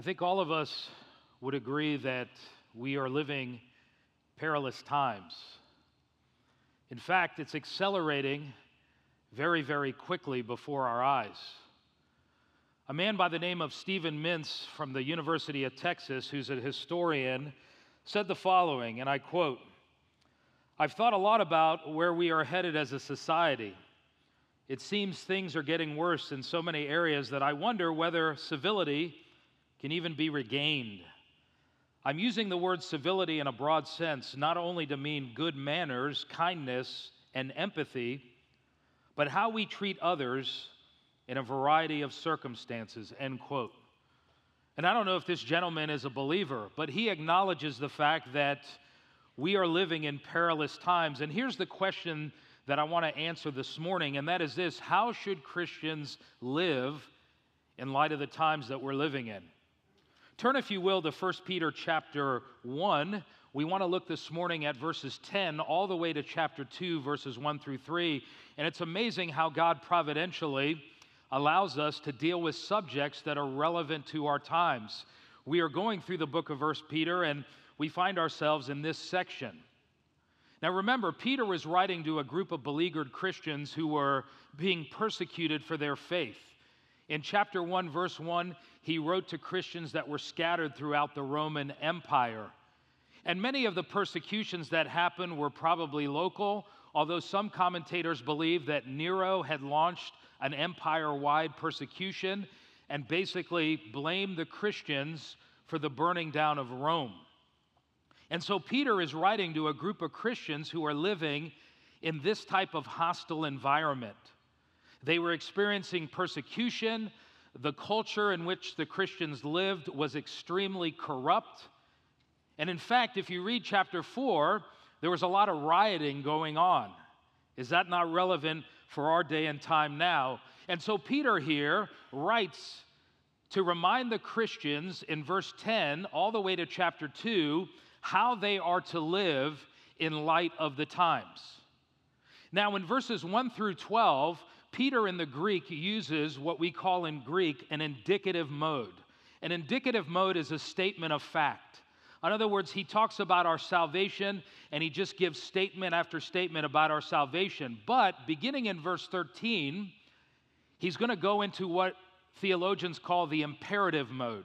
I think all of us would agree that we are living perilous times. In fact, it's accelerating very, very quickly before our eyes. A man by the name of Steven Mintz from the University of Texas, who's a historian, said the following, and I quote I've thought a lot about where we are headed as a society. It seems things are getting worse in so many areas that I wonder whether civility can even be regained. I'm using the word civility in a broad sense, not only to mean good manners, kindness, and empathy, but how we treat others in a variety of circumstances, end quote. And I don't know if this gentleman is a believer, but he acknowledges the fact that we are living in perilous times. And here's the question that I want to answer this morning, and that is this How should Christians live in light of the times that we're living in? Turn, if you will, to 1 Peter chapter 1. We want to look this morning at verses 10 all the way to chapter 2, verses 1 through 3. And it's amazing how God providentially allows us to deal with subjects that are relevant to our times. We are going through the book of 1 Peter, and we find ourselves in this section. Now, remember, Peter was writing to a group of beleaguered Christians who were being persecuted for their faith. In chapter 1, verse 1, he wrote to Christians that were scattered throughout the Roman Empire. And many of the persecutions that happened were probably local, although some commentators believe that Nero had launched an empire wide persecution and basically blamed the Christians for the burning down of Rome. And so Peter is writing to a group of Christians who are living in this type of hostile environment. They were experiencing persecution. The culture in which the Christians lived was extremely corrupt. And in fact, if you read chapter 4, there was a lot of rioting going on. Is that not relevant for our day and time now? And so Peter here writes to remind the Christians in verse 10 all the way to chapter 2 how they are to live in light of the times. Now, in verses 1 through 12, Peter in the Greek uses what we call in Greek an indicative mode. An indicative mode is a statement of fact. In other words, he talks about our salvation and he just gives statement after statement about our salvation. But beginning in verse 13, he's going to go into what theologians call the imperative mode.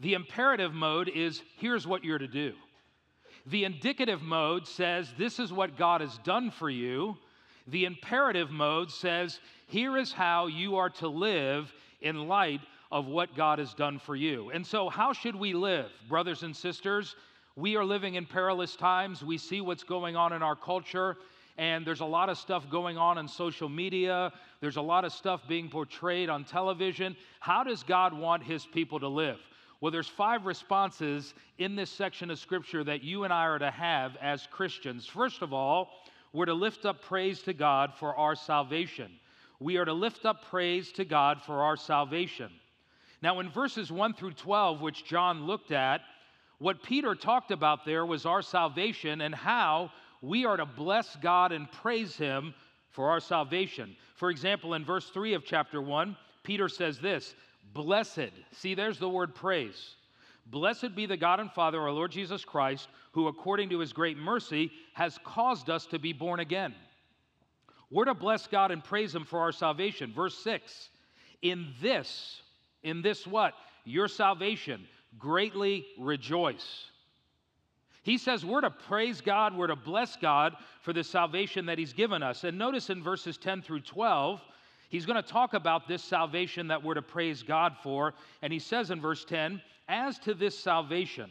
The imperative mode is here's what you're to do. The indicative mode says this is what God has done for you. The imperative mode says here is how you are to live in light of what God has done for you. And so, how should we live, brothers and sisters? We are living in perilous times. We see what's going on in our culture, and there's a lot of stuff going on in social media. There's a lot of stuff being portrayed on television. How does God want His people to live? Well, there's five responses in this section of scripture that you and I are to have as Christians. First of all, we're to lift up praise to God for our salvation. We are to lift up praise to God for our salvation. Now, in verses 1 through 12, which John looked at, what Peter talked about there was our salvation and how we are to bless God and praise Him for our salvation. For example, in verse 3 of chapter 1, Peter says this Blessed, see, there's the word praise. Blessed be the God and Father, our Lord Jesus Christ, who, according to his great mercy, has caused us to be born again. We're to bless God and praise him for our salvation. Verse 6 In this, in this what? Your salvation, greatly rejoice. He says we're to praise God, we're to bless God for the salvation that He's given us. And notice in verses 10 through 12, He's going to talk about this salvation that we're to praise God for. And he says in verse 10 As to this salvation,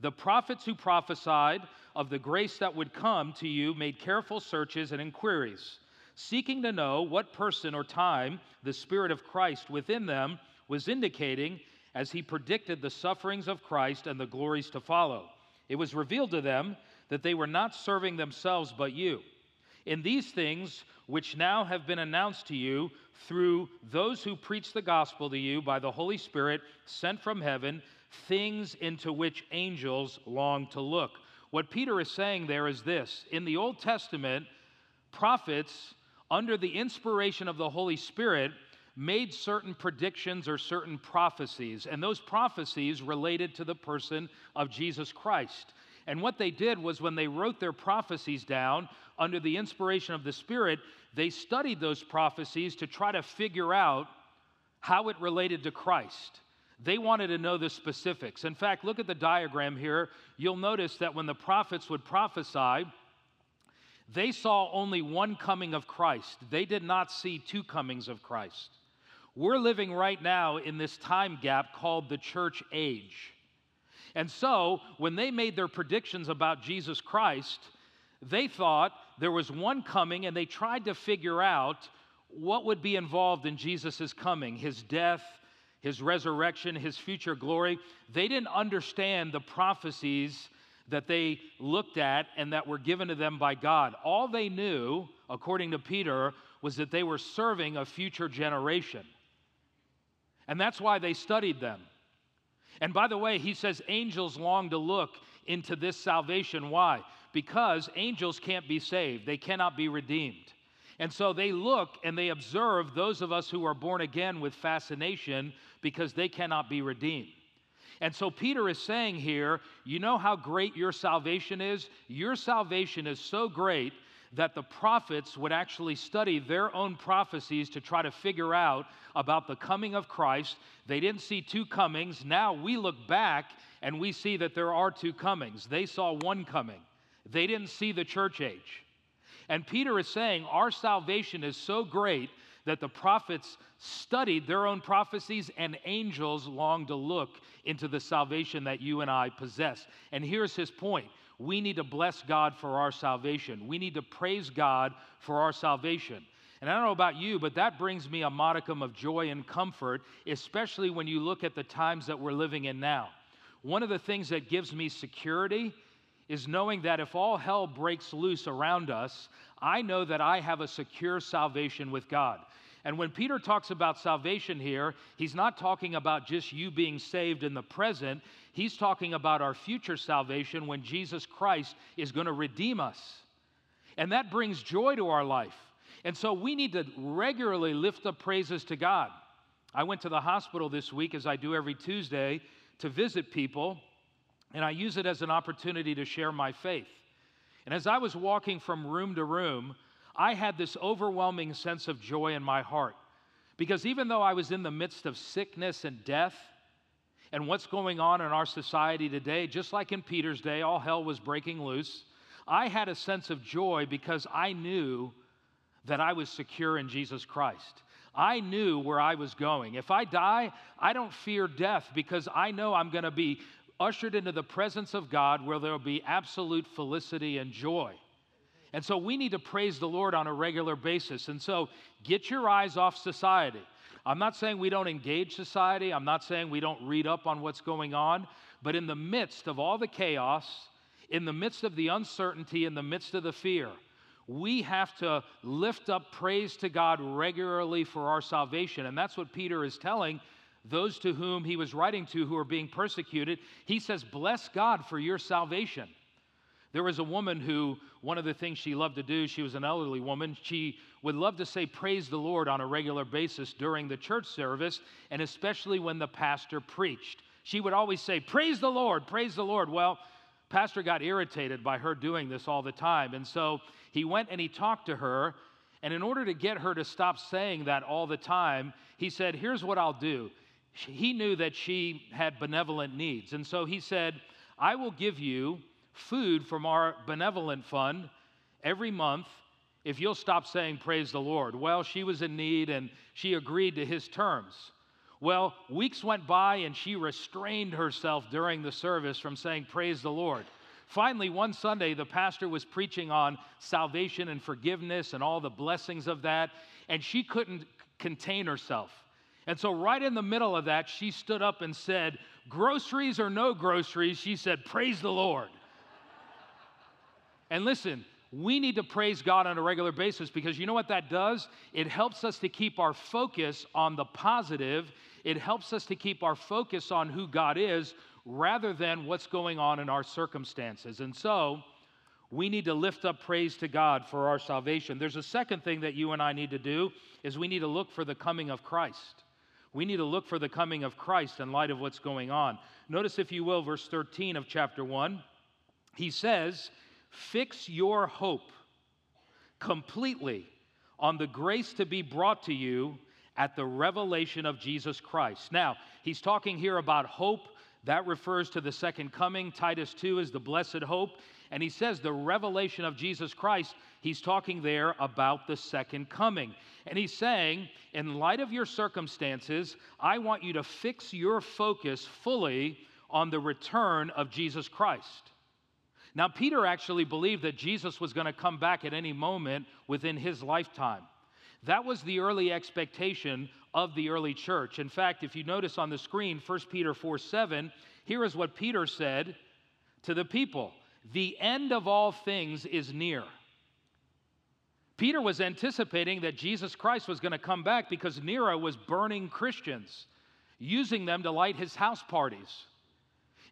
the prophets who prophesied of the grace that would come to you made careful searches and inquiries, seeking to know what person or time the Spirit of Christ within them was indicating as he predicted the sufferings of Christ and the glories to follow. It was revealed to them that they were not serving themselves but you. In these things, which now have been announced to you through those who preach the gospel to you by the Holy Spirit sent from heaven, things into which angels long to look. What Peter is saying there is this In the Old Testament, prophets, under the inspiration of the Holy Spirit, made certain predictions or certain prophecies, and those prophecies related to the person of Jesus Christ. And what they did was when they wrote their prophecies down under the inspiration of the Spirit, they studied those prophecies to try to figure out how it related to Christ. They wanted to know the specifics. In fact, look at the diagram here. You'll notice that when the prophets would prophesy, they saw only one coming of Christ. They did not see two comings of Christ. We're living right now in this time gap called the church age. And so, when they made their predictions about Jesus Christ, they thought there was one coming and they tried to figure out what would be involved in Jesus' coming, his death, his resurrection, his future glory. They didn't understand the prophecies that they looked at and that were given to them by God. All they knew, according to Peter, was that they were serving a future generation. And that's why they studied them. And by the way, he says angels long to look into this salvation. Why? Because angels can't be saved, they cannot be redeemed. And so they look and they observe those of us who are born again with fascination because they cannot be redeemed. And so Peter is saying here, you know how great your salvation is? Your salvation is so great that the prophets would actually study their own prophecies to try to figure out about the coming of Christ. They didn't see two comings. Now we look back and we see that there are two comings. They saw one coming, they didn't see the church age. And Peter is saying our salvation is so great that the prophets studied their own prophecies and angels longed to look into the salvation that you and I possess. And here's his point we need to bless God for our salvation. We need to praise God for our salvation. And I don't know about you, but that brings me a modicum of joy and comfort, especially when you look at the times that we're living in now. One of the things that gives me security is knowing that if all hell breaks loose around us, I know that I have a secure salvation with God. And when Peter talks about salvation here, he's not talking about just you being saved in the present. He's talking about our future salvation when Jesus Christ is going to redeem us. And that brings joy to our life. And so we need to regularly lift up praises to God. I went to the hospital this week, as I do every Tuesday, to visit people, and I use it as an opportunity to share my faith. And as I was walking from room to room, I had this overwhelming sense of joy in my heart. Because even though I was in the midst of sickness and death and what's going on in our society today, just like in Peter's day, all hell was breaking loose, I had a sense of joy because I knew that I was secure in Jesus Christ. I knew where I was going. If I die, I don't fear death because I know I'm going to be ushered into the presence of God where there will be absolute felicity and joy. And so we need to praise the Lord on a regular basis. And so get your eyes off society. I'm not saying we don't engage society, I'm not saying we don't read up on what's going on, but in the midst of all the chaos, in the midst of the uncertainty, in the midst of the fear, we have to lift up praise to God regularly for our salvation. And that's what Peter is telling those to whom he was writing to who are being persecuted. He says, Bless God for your salvation. There was a woman who, one of the things she loved to do, she was an elderly woman, she would love to say, Praise the Lord on a regular basis during the church service, and especially when the pastor preached. She would always say, Praise the Lord, praise the Lord. Well, Pastor got irritated by her doing this all the time, and so he went and he talked to her. And in order to get her to stop saying that all the time, he said, Here's what I'll do. He knew that she had benevolent needs. And so he said, I will give you food from our benevolent fund every month if you'll stop saying praise the Lord. Well, she was in need and she agreed to his terms. Well, weeks went by and she restrained herself during the service from saying praise the Lord. Finally, one Sunday, the pastor was preaching on salvation and forgiveness and all the blessings of that, and she couldn't contain herself. And so, right in the middle of that, she stood up and said, Groceries or no groceries, she said, Praise the Lord. And listen, we need to praise God on a regular basis because you know what that does? It helps us to keep our focus on the positive. It helps us to keep our focus on who God is rather than what's going on in our circumstances. And so, We need to lift up praise to God for our salvation. There's a second thing that you and I need to do is we need to look for the coming of Christ. We need to look for the coming of Christ in light of what's going on. Notice, if you will, verse 13 of chapter 1. He says, Fix your hope completely on the grace to be brought to you at the revelation of Jesus Christ. Now, he's talking here about hope. That refers to the second coming. Titus 2 is the blessed hope. And he says the revelation of Jesus Christ, he's talking there about the second coming. And he's saying, in light of your circumstances, I want you to fix your focus fully on the return of Jesus Christ. Now, Peter actually believed that Jesus was going to come back at any moment within his lifetime. That was the early expectation of the early church. In fact, if you notice on the screen, 1 Peter 4 7, here is what Peter said to the people The end of all things is near. Peter was anticipating that Jesus Christ was going to come back because Nero was burning Christians, using them to light his house parties.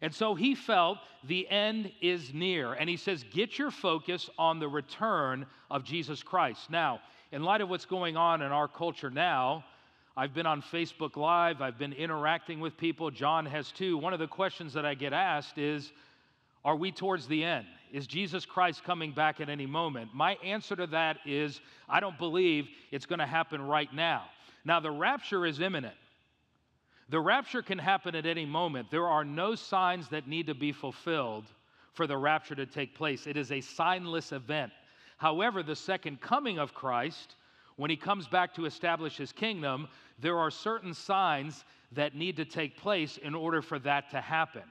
And so he felt the end is near. And he says, Get your focus on the return of Jesus Christ. Now, in light of what's going on in our culture now, I've been on Facebook Live, I've been interacting with people. John has too. One of the questions that I get asked is Are we towards the end? Is Jesus Christ coming back at any moment? My answer to that is I don't believe it's going to happen right now. Now, the rapture is imminent. The rapture can happen at any moment. There are no signs that need to be fulfilled for the rapture to take place. It is a signless event. However, the second coming of Christ, when he comes back to establish his kingdom, there are certain signs that need to take place in order for that to happen.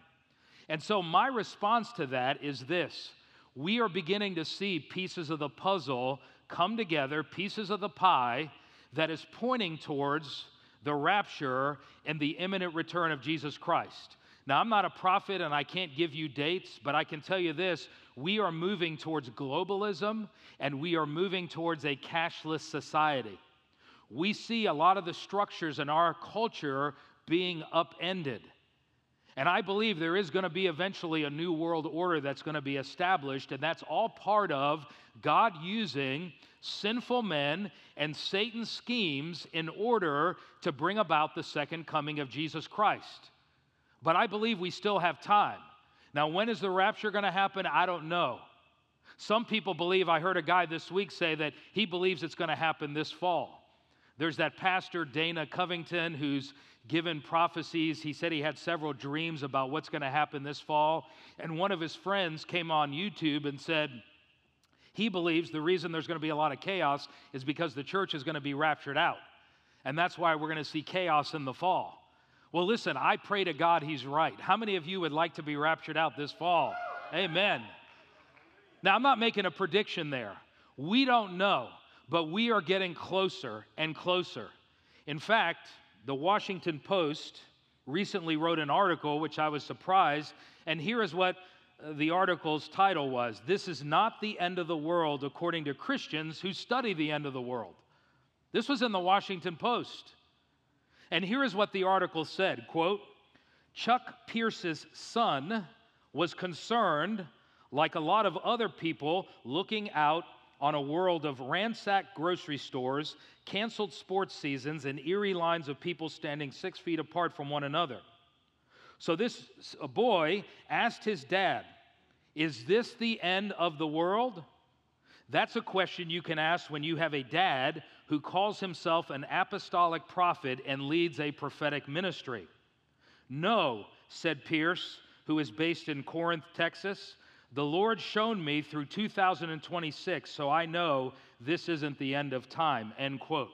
And so, my response to that is this we are beginning to see pieces of the puzzle come together, pieces of the pie that is pointing towards the rapture, and the imminent return of Jesus Christ. Now, I'm not a prophet and I can't give you dates, but I can tell you this we are moving towards globalism and we are moving towards a cashless society. We see a lot of the structures in our culture being upended. And I believe there is going to be eventually a new world order that's going to be established, and that's all part of God using sinful men and Satan's schemes in order to bring about the second coming of Jesus Christ. But I believe we still have time. Now, when is the rapture going to happen? I don't know. Some people believe, I heard a guy this week say that he believes it's going to happen this fall. There's that pastor, Dana Covington, who's given prophecies. He said he had several dreams about what's going to happen this fall. And one of his friends came on YouTube and said, he believes the reason there's going to be a lot of chaos is because the church is going to be raptured out. And that's why we're going to see chaos in the fall. Well, listen, I pray to God he's right. How many of you would like to be raptured out this fall? Amen. Now, I'm not making a prediction there. We don't know, but we are getting closer and closer. In fact, the Washington Post recently wrote an article, which I was surprised, and here is what uh, the article's title was This is not the end of the world, according to Christians who study the end of the world. This was in the Washington Post. And here is what the article said quote, Chuck Pierce's son was concerned, like a lot of other people, looking out on a world of ransacked grocery stores, canceled sports seasons, and eerie lines of people standing six feet apart from one another. So this boy asked his dad, Is this the end of the world? That's a question you can ask when you have a dad who calls himself an apostolic prophet and leads a prophetic ministry. No, said Pierce, who is based in Corinth, Texas. The Lord shown me through 2026, so I know this isn't the end of time. End quote.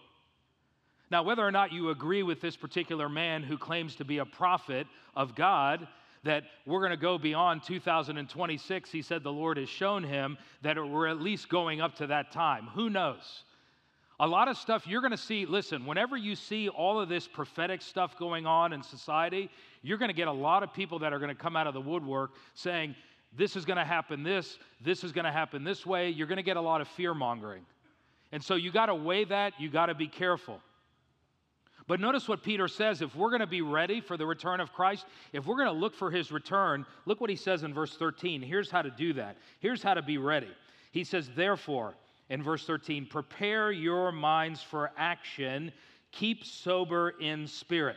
Now, whether or not you agree with this particular man who claims to be a prophet of God, that we're going to go beyond 2026, he said the Lord has shown him that we're at least going up to that time. Who knows? A lot of stuff you're going to see, listen, whenever you see all of this prophetic stuff going on in society, you're going to get a lot of people that are going to come out of the woodwork saying, this is going to happen this, this is going to happen this way. You're going to get a lot of fear mongering. And so you got to weigh that, you got to be careful. But notice what Peter says if we're going to be ready for the return of Christ, if we're going to look for his return, look what he says in verse 13. Here's how to do that. Here's how to be ready. He says, Therefore, in verse 13, prepare your minds for action, keep sober in spirit.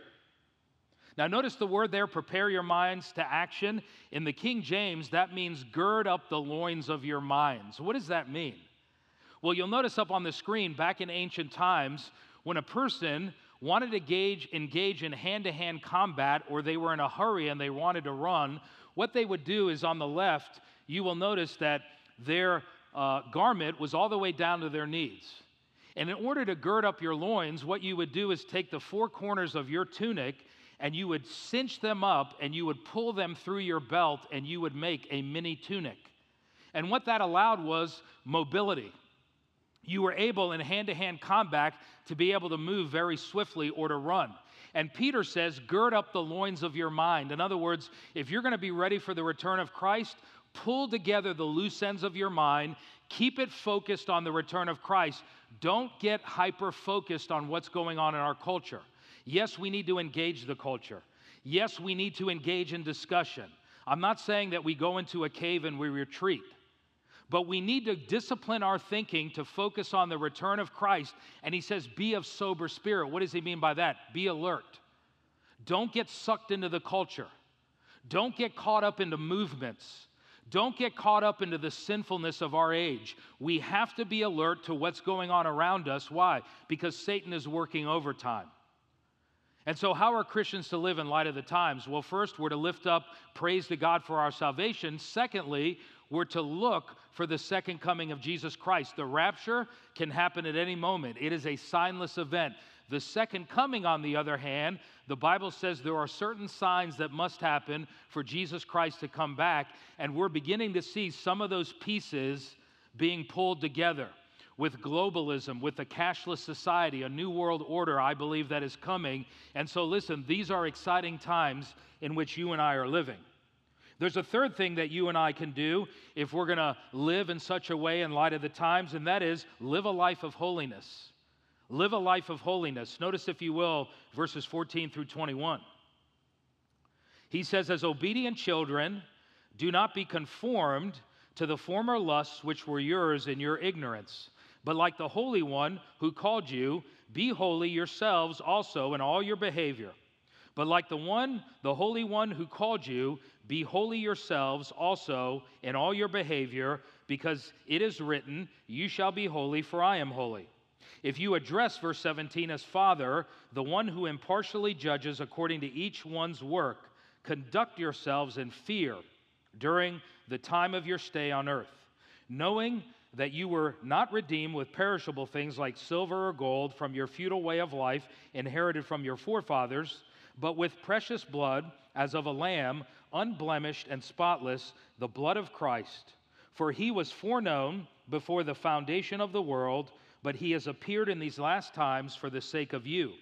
Now, notice the word there, prepare your minds to action. In the King James, that means gird up the loins of your minds. What does that mean? Well, you'll notice up on the screen, back in ancient times, when a person wanted to engage, engage in hand to hand combat or they were in a hurry and they wanted to run, what they would do is on the left, you will notice that their uh, garment was all the way down to their knees. And in order to gird up your loins, what you would do is take the four corners of your tunic and you would cinch them up and you would pull them through your belt and you would make a mini tunic. And what that allowed was mobility. You were able in hand to hand combat to be able to move very swiftly or to run. And Peter says, gird up the loins of your mind. In other words, if you're going to be ready for the return of Christ, pull together the loose ends of your mind, keep it focused on the return of Christ. Don't get hyper focused on what's going on in our culture. Yes, we need to engage the culture. Yes, we need to engage in discussion. I'm not saying that we go into a cave and we retreat, but we need to discipline our thinking to focus on the return of Christ. And he says, be of sober spirit. What does he mean by that? Be alert. Don't get sucked into the culture. Don't get caught up into movements. Don't get caught up into the sinfulness of our age. We have to be alert to what's going on around us. Why? Because Satan is working overtime. And so, how are Christians to live in light of the times? Well, first, we're to lift up praise to God for our salvation. Secondly, we're to look for the second coming of Jesus Christ. The rapture can happen at any moment, it is a signless event. The second coming, on the other hand, the Bible says there are certain signs that must happen for Jesus Christ to come back, and we're beginning to see some of those pieces being pulled together with globalism, with a cashless society, a new world order, I believe that is coming. And so, listen, these are exciting times in which you and I are living. There's a third thing that you and I can do if we're going to live in such a way in light of the times, and that is live a life of holiness. Live a life of holiness. Notice, if you will, verses 14 through 21. He says, As obedient children, do not be conformed to the former lusts which were yours in your ignorance but like the Holy One who called you, be holy yourselves also in all your behavior. But like the one, the Holy One who called you, be holy yourselves also in all your behavior, because it is written, You shall be holy, for I am holy. If you address verse 17 as Father, the one who impartially judges according to each one's work, conduct yourselves in fear during the time of your stay on earth, knowing that you were not redeemed with perishable things like silver or gold from your futile way of life inherited from your forefathers, but with precious blood as of a lamb, unblemished and spotless, the blood of Christ. For he was foreknown before the foundation of the world, but he has appeared in these last times for the sake of you,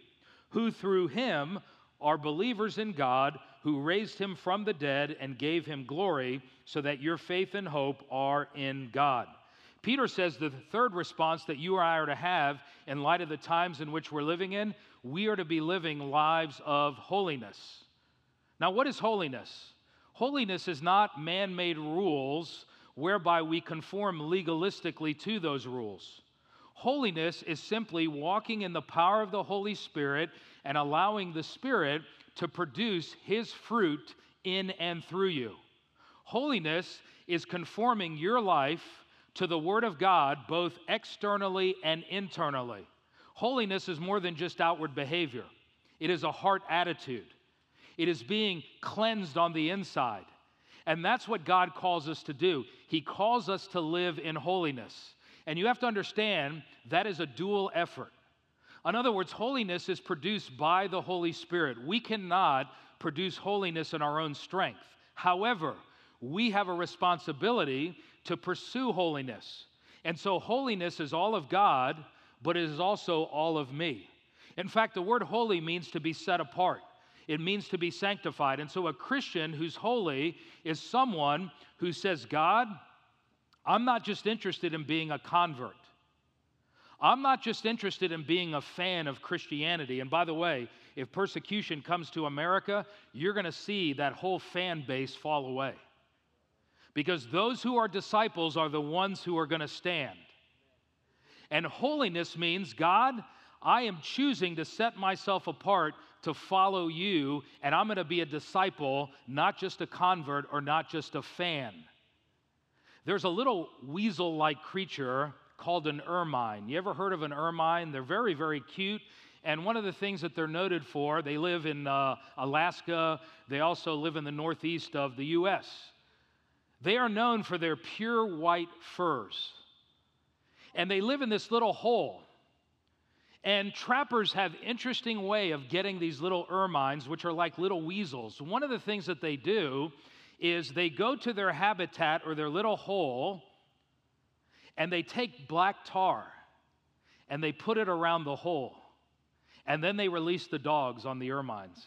who through him are believers in God, who raised him from the dead and gave him glory, so that your faith and hope are in God. Peter says the third response that you and I are to have in light of the times in which we're living in, we are to be living lives of holiness. Now, what is holiness? Holiness is not man made rules whereby we conform legalistically to those rules. Holiness is simply walking in the power of the Holy Spirit and allowing the Spirit to produce His fruit in and through you. Holiness is conforming your life to the Word of God, both externally and internally. Holiness is more than just outward behavior, it is a heart attitude, it is being cleansed on the inside. And that's what God calls us to do. He calls us to live in holiness. And you have to understand that is a dual effort. In other words, holiness is produced by the Holy Spirit. We cannot produce holiness in our own strength. However, we have a responsibility to pursue holiness. And so, holiness is all of God, but it is also all of me. In fact, the word holy means to be set apart, it means to be sanctified. And so, a Christian who's holy is someone who says, God, I'm not just interested in being a convert. I'm not just interested in being a fan of Christianity. And by the way, if persecution comes to America, you're going to see that whole fan base fall away. Because those who are disciples are the ones who are going to stand. And holiness means, God, I am choosing to set myself apart to follow you, and I'm going to be a disciple, not just a convert or not just a fan. There's a little weasel like creature called an ermine. You ever heard of an ermine? They're very, very cute. And one of the things that they're noted for, they live in uh, Alaska, they also live in the northeast of the U.S. They are known for their pure white furs. And they live in this little hole. And trappers have interesting way of getting these little ermines, which are like little weasels. One of the things that they do is they go to their habitat or their little hole and they take black tar and they put it around the hole. And then they release the dogs on the ermines.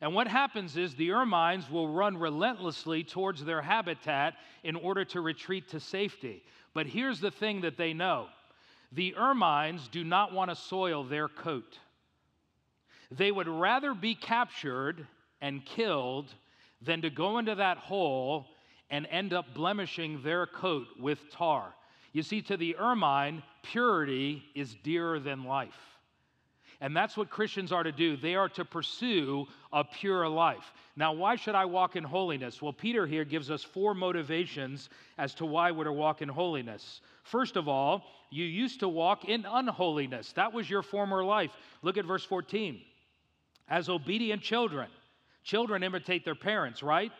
And what happens is the ermines will run relentlessly towards their habitat in order to retreat to safety. But here's the thing that they know the ermines do not want to soil their coat. They would rather be captured and killed than to go into that hole and end up blemishing their coat with tar. You see, to the ermine, purity is dearer than life. And that's what Christians are to do. They are to pursue a pure life. Now, why should I walk in holiness? Well, Peter here gives us four motivations as to why we're to walk in holiness. First of all, you used to walk in unholiness. That was your former life. Look at verse 14. As obedient children, children imitate their parents, right?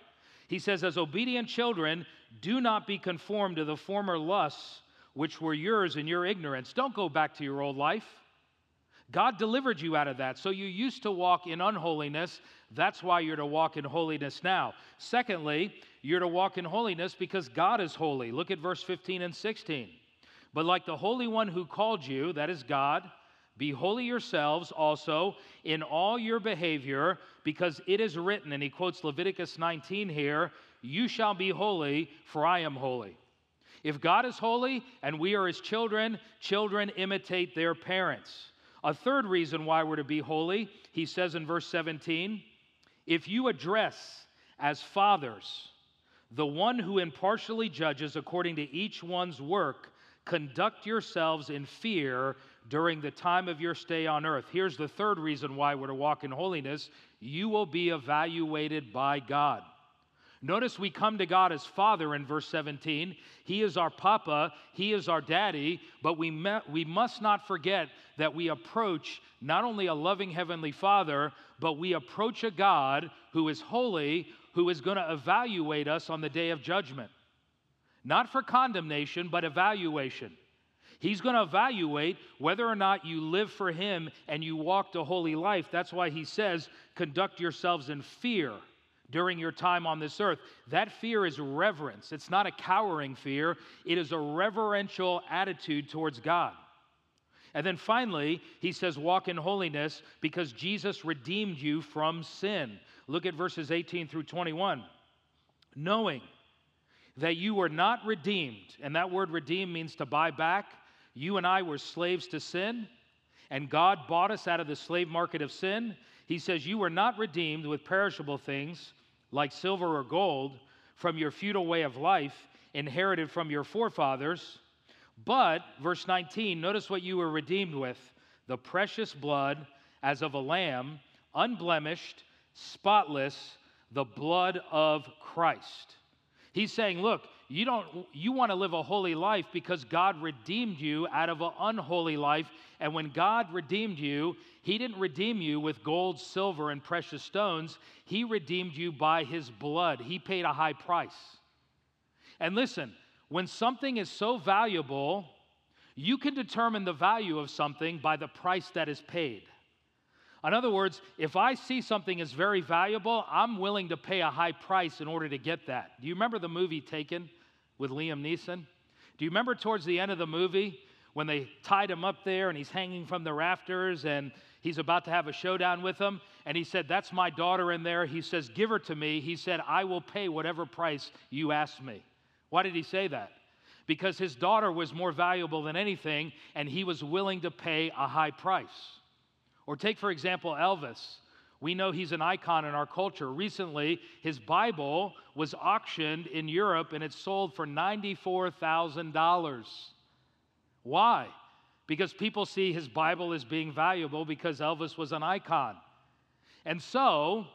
He says, As obedient children, do not be conformed to the former lusts which were yours in your ignorance. Don't go back to your old life. God delivered you out of that. So you used to walk in unholiness. That's why you're to walk in holiness now. Secondly, you're to walk in holiness because God is holy. Look at verse 15 and 16. But like the Holy One who called you, that is God, be holy yourselves also in all your behavior, because it is written, and he quotes Leviticus 19 here, you shall be holy, for I am holy. If God is holy and we are his children, children imitate their parents. A third reason why we're to be holy, he says in verse 17, if you address as fathers the one who impartially judges according to each one's work, conduct yourselves in fear during the time of your stay on earth. Here's the third reason why we're to walk in holiness you will be evaluated by God. Notice we come to God as Father in verse 17. He is our Papa, He is our Daddy, but we, we must not forget that we approach not only a loving Heavenly Father, but we approach a God who is holy, who is going to evaluate us on the day of judgment. Not for condemnation, but evaluation. He's going to evaluate whether or not you live for Him and you walk a holy life. That's why He says, conduct yourselves in fear during your time on this earth. That fear is reverence. It's not a cowering fear, it is a reverential attitude towards God. And then finally, he says, Walk in holiness because Jesus redeemed you from sin. Look at verses 18 through 21. Knowing that you were not redeemed, and that word redeem means to buy back. You and I were slaves to sin, and God bought us out of the slave market of sin. He says, You were not redeemed with perishable things like silver or gold, from your feudal way of life inherited from your forefathers. But, verse 19, notice what you were redeemed with the precious blood as of a lamb, unblemished, spotless, the blood of Christ. He's saying, look, you don't you want to live a holy life because God redeemed you out of an unholy life. And when God redeemed you, He didn't redeem you with gold, silver, and precious stones. He redeemed you by His blood. He paid a high price. And listen, when something is so valuable, you can determine the value of something by the price that is paid. In other words, if I see something is very valuable, I'm willing to pay a high price in order to get that. Do you remember the movie Taken? With Liam Neeson? Do you remember towards the end of the movie when they tied him up there and he's hanging from the rafters and he's about to have a showdown with them? And he said, That's my daughter in there. He says, Give her to me. He said, I will pay whatever price you ask me. Why did he say that? because his daughter was more valuable than anything, and he was willing to pay a high price. Or take, for example, Elvis. We know he's an icon in our culture. Recently, his Bible was auctioned in Europe and it sold for $94,000. Why? Because people see his Bible as being valuable because Elvis was an icon. And so,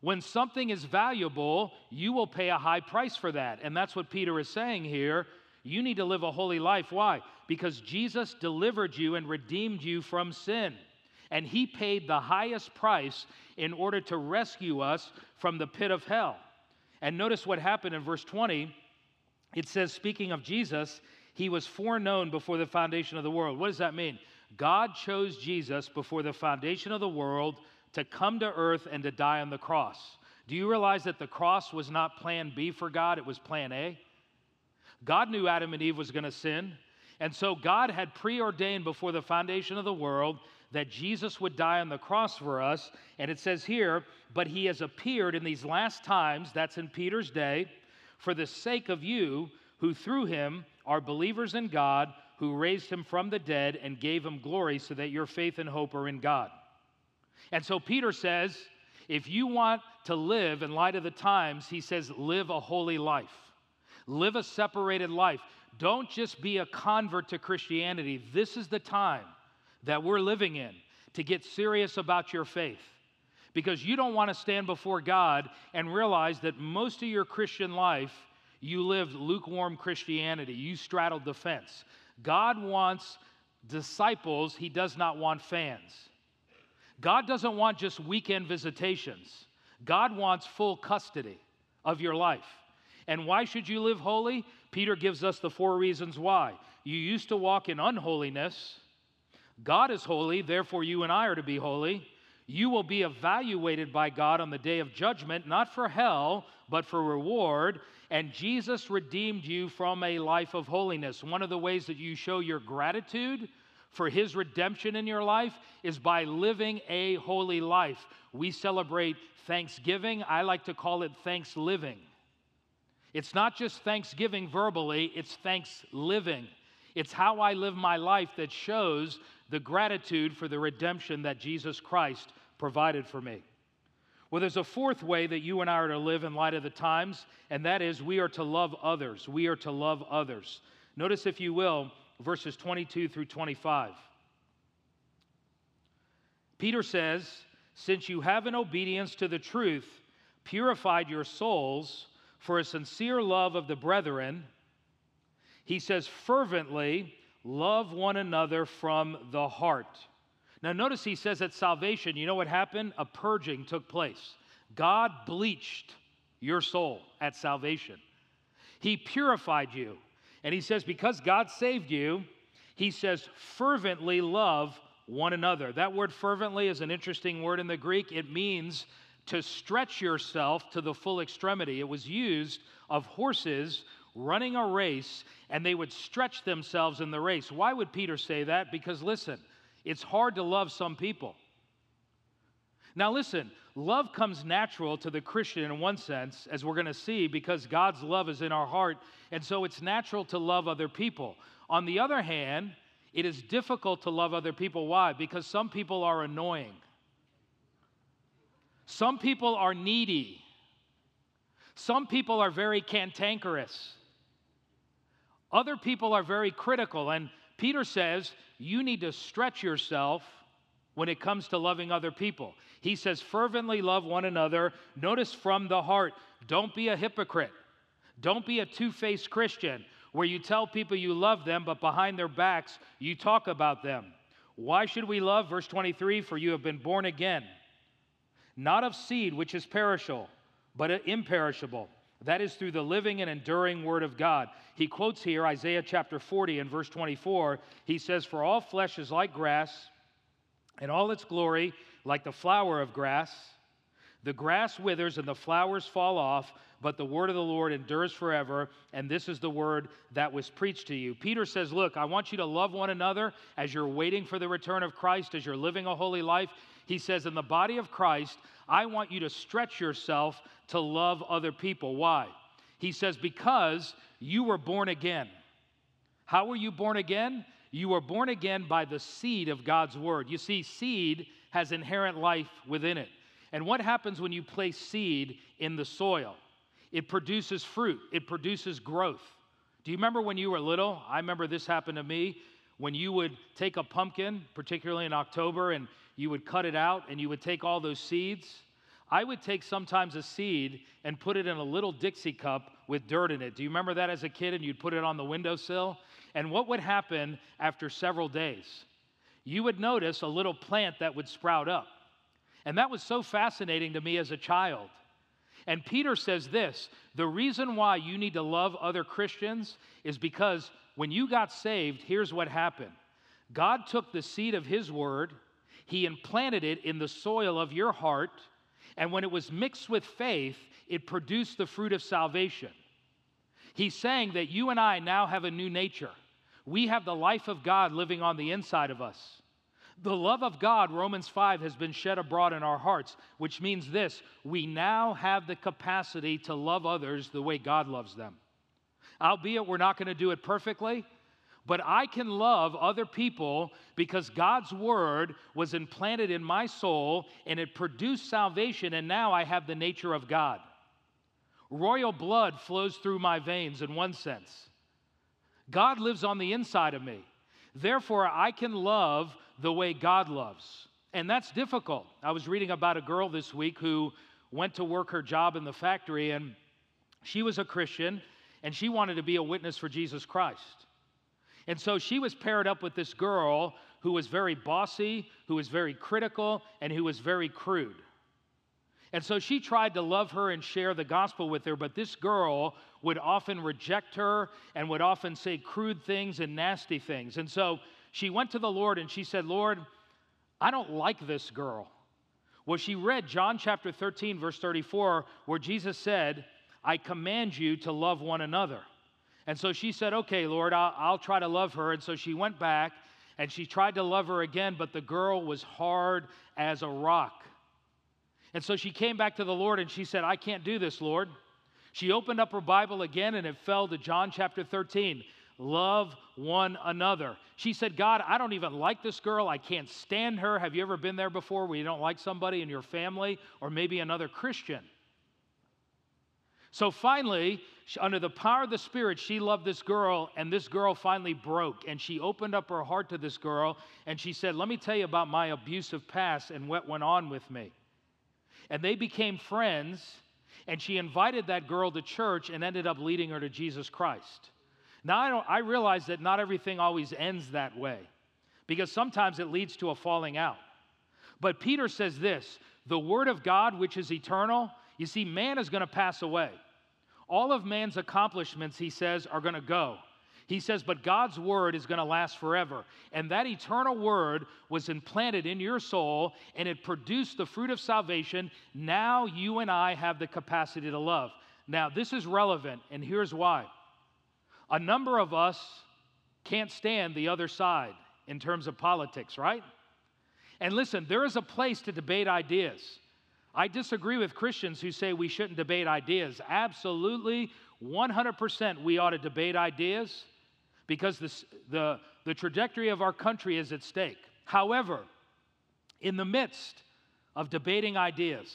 when something is valuable, you will pay a high price for that. And that's what Peter is saying here. You need to live a holy life. Why? Because Jesus delivered you and redeemed you from sin. And he paid the highest price in order to rescue us from the pit of hell. And notice what happened in verse 20. It says, speaking of Jesus, he was foreknown before the foundation of the world. What does that mean? God chose Jesus before the foundation of the world to come to earth and to die on the cross. Do you realize that the cross was not plan B for God, it was plan A? God knew Adam and Eve was going to sin. And so God had preordained before the foundation of the world that Jesus would die on the cross for us. And it says here, but he has appeared in these last times, that's in Peter's day, for the sake of you who through him are believers in God, who raised him from the dead and gave him glory, so that your faith and hope are in God. And so Peter says, if you want to live in light of the times, he says, live a holy life, live a separated life. Don't just be a convert to Christianity. This is the time that we're living in to get serious about your faith. Because you don't want to stand before God and realize that most of your Christian life, you lived lukewarm Christianity. You straddled the fence. God wants disciples, He does not want fans. God doesn't want just weekend visitations, God wants full custody of your life. And why should you live holy? Peter gives us the four reasons why. You used to walk in unholiness. God is holy, therefore, you and I are to be holy. You will be evaluated by God on the day of judgment, not for hell, but for reward. And Jesus redeemed you from a life of holiness. One of the ways that you show your gratitude for his redemption in your life is by living a holy life. We celebrate Thanksgiving. I like to call it thanks living. It's not just thanksgiving verbally, it's thanks living. It's how I live my life that shows the gratitude for the redemption that Jesus Christ provided for me. Well, there's a fourth way that you and I are to live in light of the times, and that is we are to love others. We are to love others. Notice, if you will, verses 22 through 25. Peter says, Since you have in obedience to the truth purified your souls for a sincere love of the brethren, he says, fervently love one another from the heart. Now, notice he says at salvation, you know what happened? A purging took place. God bleached your soul at salvation, He purified you. And he says, because God saved you, he says, fervently love one another. That word fervently is an interesting word in the Greek. It means to stretch yourself to the full extremity. It was used of horses running a race, and they would stretch themselves in the race. Why would Peter say that? Because listen, it's hard to love some people. Now, listen, love comes natural to the Christian in one sense, as we're going to see, because God's love is in our heart. And so it's natural to love other people. On the other hand, it is difficult to love other people. Why? Because some people are annoying, some people are needy, some people are very cantankerous, other people are very critical. And Peter says you need to stretch yourself when it comes to loving other people. He says, fervently love one another. Notice from the heart. Don't be a hypocrite. Don't be a two faced Christian where you tell people you love them, but behind their backs, you talk about them. Why should we love? Verse 23 For you have been born again, not of seed which is perishable, but imperishable. That is through the living and enduring word of God. He quotes here Isaiah chapter 40 and verse 24. He says, For all flesh is like grass and all its glory like the flower of grass. The grass withers and the flowers fall off, but the word of the Lord endures forever. And this is the word that was preached to you. Peter says, Look, I want you to love one another as you're waiting for the return of Christ, as you're living a holy life. He says, In the body of Christ, I want you to stretch yourself to love other people. Why? He says, Because you were born again. How were you born again? You were born again by the seed of God's word. You see, seed has inherent life within it. And what happens when you place seed in the soil? It produces fruit, it produces growth. Do you remember when you were little? I remember this happened to me when you would take a pumpkin, particularly in October, and you would cut it out and you would take all those seeds. I would take sometimes a seed and put it in a little Dixie cup with dirt in it. Do you remember that as a kid? And you'd put it on the windowsill? And what would happen after several days? You would notice a little plant that would sprout up. And that was so fascinating to me as a child. And Peter says this the reason why you need to love other Christians is because when you got saved, here's what happened God took the seed of His word, He implanted it in the soil of your heart, and when it was mixed with faith, it produced the fruit of salvation. He's saying that you and I now have a new nature. We have the life of God living on the inside of us. The love of God, Romans 5, has been shed abroad in our hearts, which means this we now have the capacity to love others the way God loves them. Albeit we're not going to do it perfectly, but I can love other people because God's word was implanted in my soul and it produced salvation, and now I have the nature of God. Royal blood flows through my veins in one sense. God lives on the inside of me. Therefore, I can love the way God loves. And that's difficult. I was reading about a girl this week who went to work her job in the factory, and she was a Christian, and she wanted to be a witness for Jesus Christ. And so she was paired up with this girl who was very bossy, who was very critical, and who was very crude. And so she tried to love her and share the gospel with her, but this girl would often reject her and would often say crude things and nasty things. And so she went to the Lord and she said, Lord, I don't like this girl. Well, she read John chapter 13, verse 34, where Jesus said, I command you to love one another. And so she said, Okay, Lord, I'll, I'll try to love her. And so she went back and she tried to love her again, but the girl was hard as a rock. And so she came back to the Lord and she said, I can't do this, Lord. She opened up her Bible again and it fell to John chapter 13. Love one another. She said, God, I don't even like this girl. I can't stand her. Have you ever been there before where you don't like somebody in your family or maybe another Christian? So finally, under the power of the Spirit, she loved this girl, and this girl finally broke. And she opened up her heart to this girl, and she said, Let me tell you about my abusive past and what went on with me. And they became friends, and she invited that girl to church and ended up leading her to Jesus Christ. Now, I, I realize that not everything always ends that way because sometimes it leads to a falling out. But Peter says this the word of God, which is eternal, you see, man is going to pass away. All of man's accomplishments, he says, are going to go. He says, but God's word is going to last forever. And that eternal word was implanted in your soul and it produced the fruit of salvation. Now you and I have the capacity to love. Now, this is relevant, and here's why. A number of us can't stand the other side in terms of politics, right? And listen, there is a place to debate ideas. I disagree with Christians who say we shouldn't debate ideas. Absolutely, 100% we ought to debate ideas because this, the, the trajectory of our country is at stake. However, in the midst of debating ideas,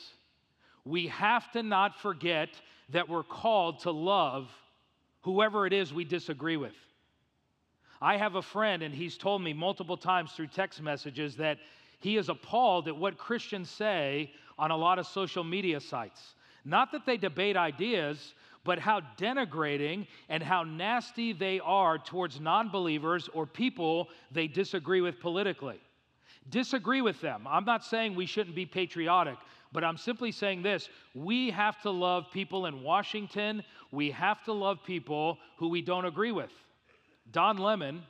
we have to not forget that we're called to love whoever it is we disagree with. I have a friend, and he's told me multiple times through text messages that he is appalled at what Christians say on a lot of social media sites. Not that they debate ideas, but how denigrating and how nasty they are towards non believers or people they disagree with politically. Disagree with them. I'm not saying we shouldn't be patriotic, but I'm simply saying this we have to love people in Washington, we have to love people who we don't agree with. Don Lemon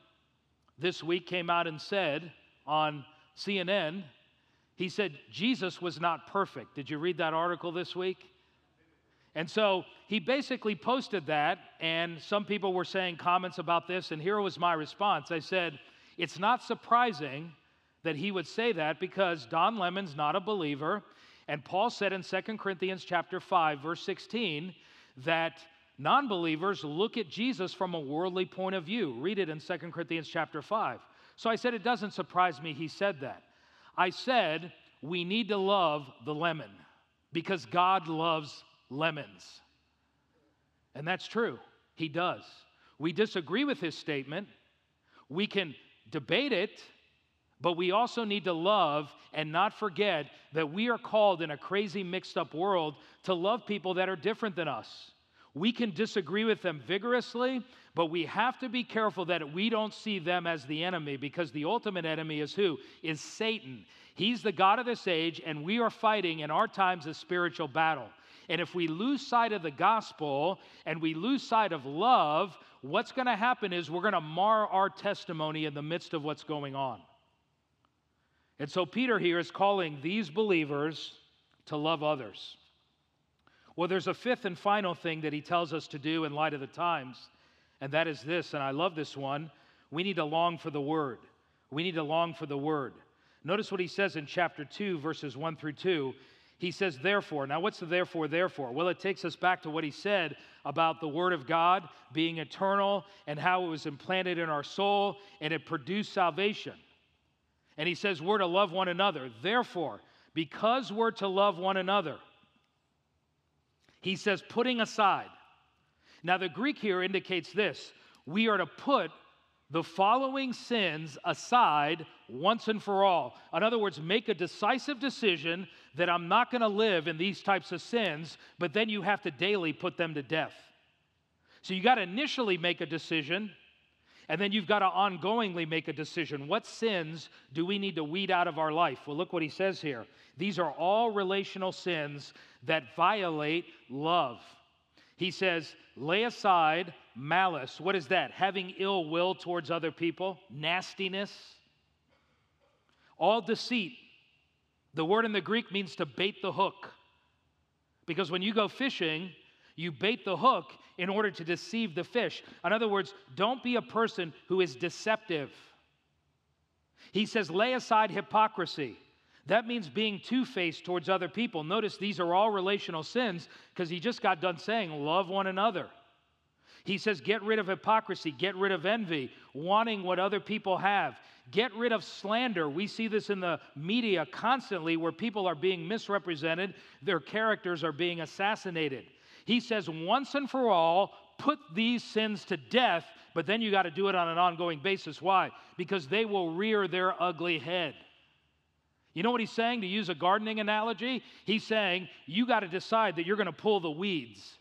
this week came out and said on CNN, he said, Jesus was not perfect. Did you read that article this week? And so he basically posted that, and some people were saying comments about this, and here was my response. I said, It's not surprising that he would say that because Don Lemon's not a believer, and Paul said in 2 Corinthians chapter 5, verse 16, that non believers look at Jesus from a worldly point of view. Read it in 2 Corinthians chapter 5. So I said, it doesn't surprise me he said that. I said, we need to love the lemon because God loves lemons. And that's true. He does. We disagree with his statement. We can debate it, but we also need to love and not forget that we are called in a crazy, mixed up world to love people that are different than us. We can disagree with them vigorously, but we have to be careful that we don't see them as the enemy because the ultimate enemy is who? Is Satan. He's the God of this age, and we are fighting in our times a spiritual battle. And if we lose sight of the gospel and we lose sight of love, what's going to happen is we're going to mar our testimony in the midst of what's going on. And so Peter here is calling these believers to love others. Well, there's a fifth and final thing that he tells us to do in light of the times, and that is this, and I love this one. We need to long for the word. We need to long for the word. Notice what he says in chapter 2, verses 1 through 2. He says, therefore. Now, what's the therefore, therefore? Well, it takes us back to what he said about the Word of God being eternal and how it was implanted in our soul and it produced salvation. And he says, we're to love one another. Therefore, because we're to love one another, he says, putting aside. Now, the Greek here indicates this we are to put the following sins aside once and for all. In other words, make a decisive decision that I'm not going to live in these types of sins, but then you have to daily put them to death. So you got to initially make a decision, and then you've got to ongoingly make a decision. What sins do we need to weed out of our life? Well, look what he says here. These are all relational sins that violate love. He says, lay aside malice. What is that? Having ill will towards other people, nastiness, all deceit. The word in the Greek means to bait the hook. Because when you go fishing, you bait the hook in order to deceive the fish. In other words, don't be a person who is deceptive. He says, lay aside hypocrisy. That means being two faced towards other people. Notice these are all relational sins because he just got done saying, love one another. He says, get rid of hypocrisy, get rid of envy, wanting what other people have. Get rid of slander. We see this in the media constantly where people are being misrepresented, their characters are being assassinated. He says, once and for all, put these sins to death, but then you got to do it on an ongoing basis. Why? Because they will rear their ugly head. You know what he's saying to use a gardening analogy? He's saying you got to decide that you're going to pull the weeds.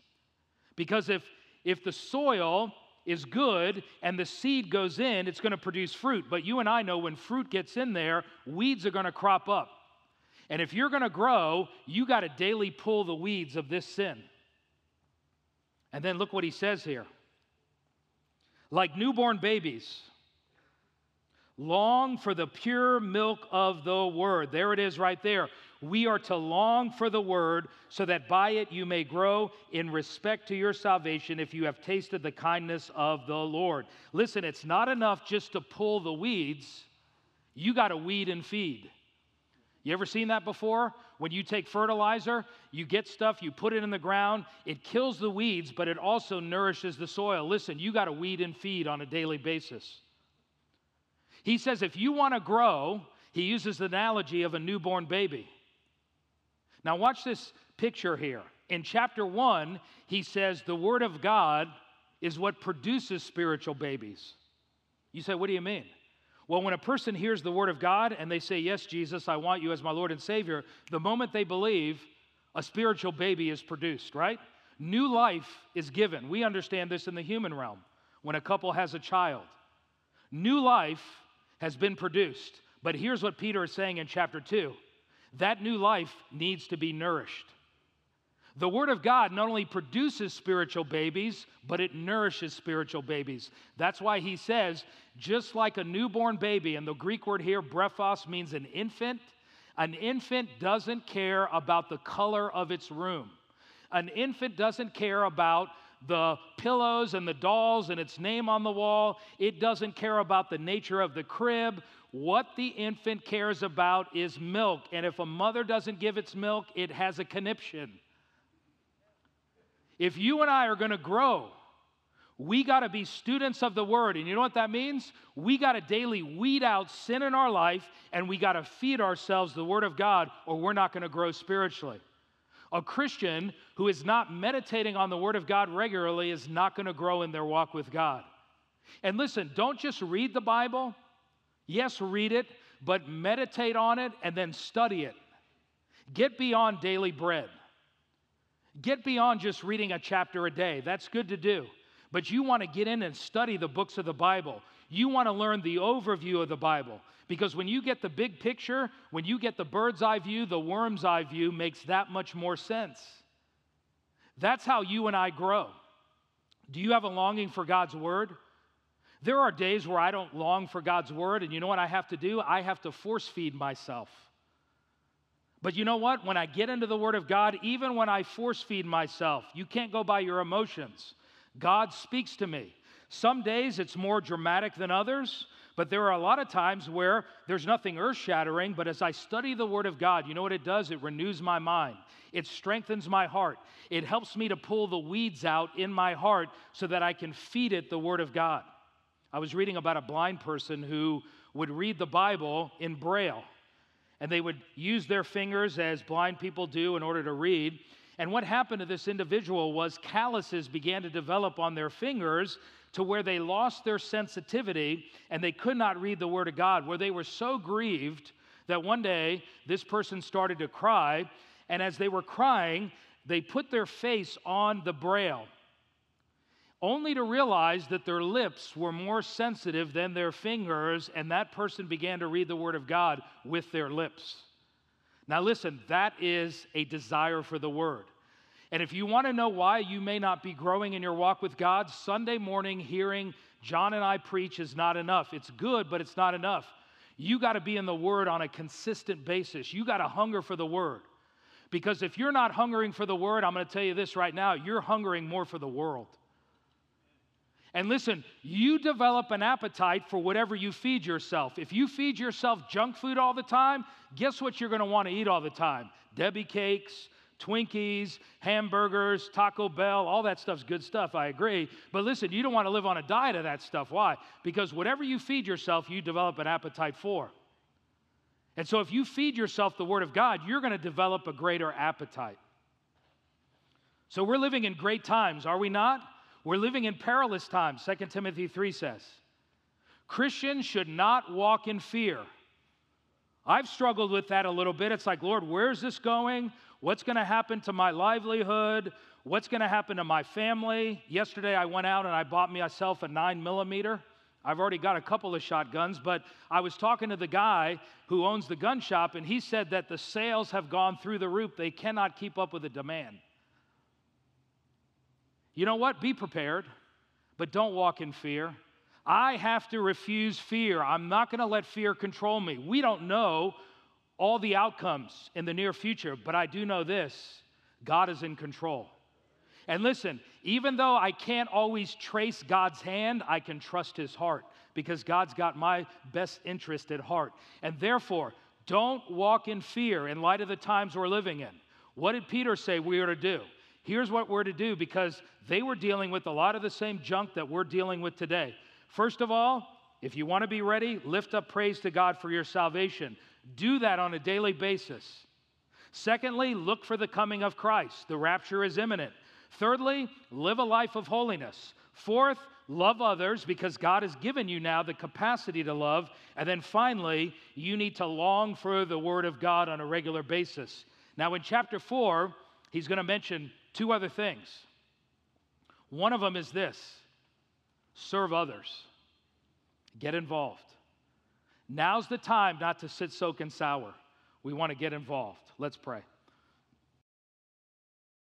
Because if, if the soil is good and the seed goes in, it's going to produce fruit. But you and I know when fruit gets in there, weeds are going to crop up. And if you're going to grow, you got to daily pull the weeds of this sin. And then look what he says here. Like newborn babies, Long for the pure milk of the word. There it is right there. We are to long for the word so that by it you may grow in respect to your salvation if you have tasted the kindness of the Lord. Listen, it's not enough just to pull the weeds, you got to weed and feed. You ever seen that before? When you take fertilizer, you get stuff, you put it in the ground, it kills the weeds, but it also nourishes the soil. Listen, you got to weed and feed on a daily basis. He says if you want to grow, he uses the analogy of a newborn baby. Now, watch this picture here. In chapter one, he says the Word of God is what produces spiritual babies. You say, what do you mean? Well, when a person hears the Word of God and they say, Yes, Jesus, I want you as my Lord and Savior, the moment they believe, a spiritual baby is produced, right? New life is given. We understand this in the human realm when a couple has a child. New life has been produced. But here's what Peter is saying in chapter 2 that new life needs to be nourished. The Word of God not only produces spiritual babies, but it nourishes spiritual babies. That's why he says, just like a newborn baby, and the Greek word here, brephos, means an infant. An infant doesn't care about the color of its room. An infant doesn't care about the pillows and the dolls and its name on the wall. It doesn't care about the nature of the crib. What the infant cares about is milk. And if a mother doesn't give its milk, it has a conniption. If you and I are going to grow, we got to be students of the word. And you know what that means? We got to daily weed out sin in our life and we got to feed ourselves the word of God or we're not going to grow spiritually. A Christian who is not meditating on the word of God regularly is not going to grow in their walk with God. And listen, don't just read the Bible. Yes, read it, but meditate on it and then study it. Get beyond daily bread. Get beyond just reading a chapter a day. That's good to do. But you want to get in and study the books of the Bible. You want to learn the overview of the Bible. Because when you get the big picture, when you get the bird's eye view, the worm's eye view makes that much more sense. That's how you and I grow. Do you have a longing for God's word? There are days where I don't long for God's word, and you know what I have to do? I have to force feed myself. But you know what? When I get into the Word of God, even when I force feed myself, you can't go by your emotions. God speaks to me. Some days it's more dramatic than others, but there are a lot of times where there's nothing earth shattering, but as I study the Word of God, you know what it does? It renews my mind, it strengthens my heart, it helps me to pull the weeds out in my heart so that I can feed it the Word of God. I was reading about a blind person who would read the Bible in Braille and they would use their fingers as blind people do in order to read. And what happened to this individual was calluses began to develop on their fingers to where they lost their sensitivity and they could not read the Word of God, where they were so grieved that one day this person started to cry. And as they were crying, they put their face on the braille only to realize that their lips were more sensitive than their fingers, and that person began to read the Word of God with their lips. Now, listen, that is a desire for the Word. And if you want to know why you may not be growing in your walk with God, Sunday morning hearing John and I preach is not enough. It's good, but it's not enough. You got to be in the Word on a consistent basis. You got to hunger for the Word. Because if you're not hungering for the Word, I'm going to tell you this right now, you're hungering more for the world. And listen, you develop an appetite for whatever you feed yourself. If you feed yourself junk food all the time, guess what you're want to eat all the time? Debbie cakes, Twinkies, hamburgers, Taco Bell, all that stuff's good stuff, I agree. But listen, you don't want to live on a diet of that stuff. Why? Because whatever you feed yourself, you develop an appetite for. And so if you feed yourself the Word of God, you're to develop a greater appetite. So we're living in great times, are we not? We're living in perilous times, 2 Timothy 3 says. Christians should not walk in fear. I've struggled with that a little bit. It's like, Lord, where's this going? What's going to happen to my livelihood? What's going to happen to my family? Yesterday, I went out and I bought myself a nine millimeter. I've already got a couple of shotguns, but I was talking to the guy who owns the gun shop, and he said that the sales have gone through the roof. They cannot keep up with the demand. You know what? Be prepared, but don't walk in fear. I have to refuse fear. I'm not going to let fear control me. We don't know all the outcomes in the near future, but I do know this God is in control. And listen, even though I can't always trace God's hand, I can trust his heart because God's got my best interest at heart. And therefore, don't walk in fear in light of the times we're living in. What did Peter say we are to do? Here's what we're to do because they were dealing with a lot of the same junk that we're dealing with today. First of all, if you want to be ready, lift up praise to God for your salvation. Do that on a daily basis. Secondly, look for the coming of Christ. The rapture is imminent. Thirdly, live a life of holiness. Fourth, love others because God has given you now the capacity to love. And then finally, you need to long for the Word of God on a regular basis. Now, in chapter 4, he's going to mention two other things. One of them is this serve others, get involved. Now's the time not to sit soak and sour. We want to get involved. Let's pray.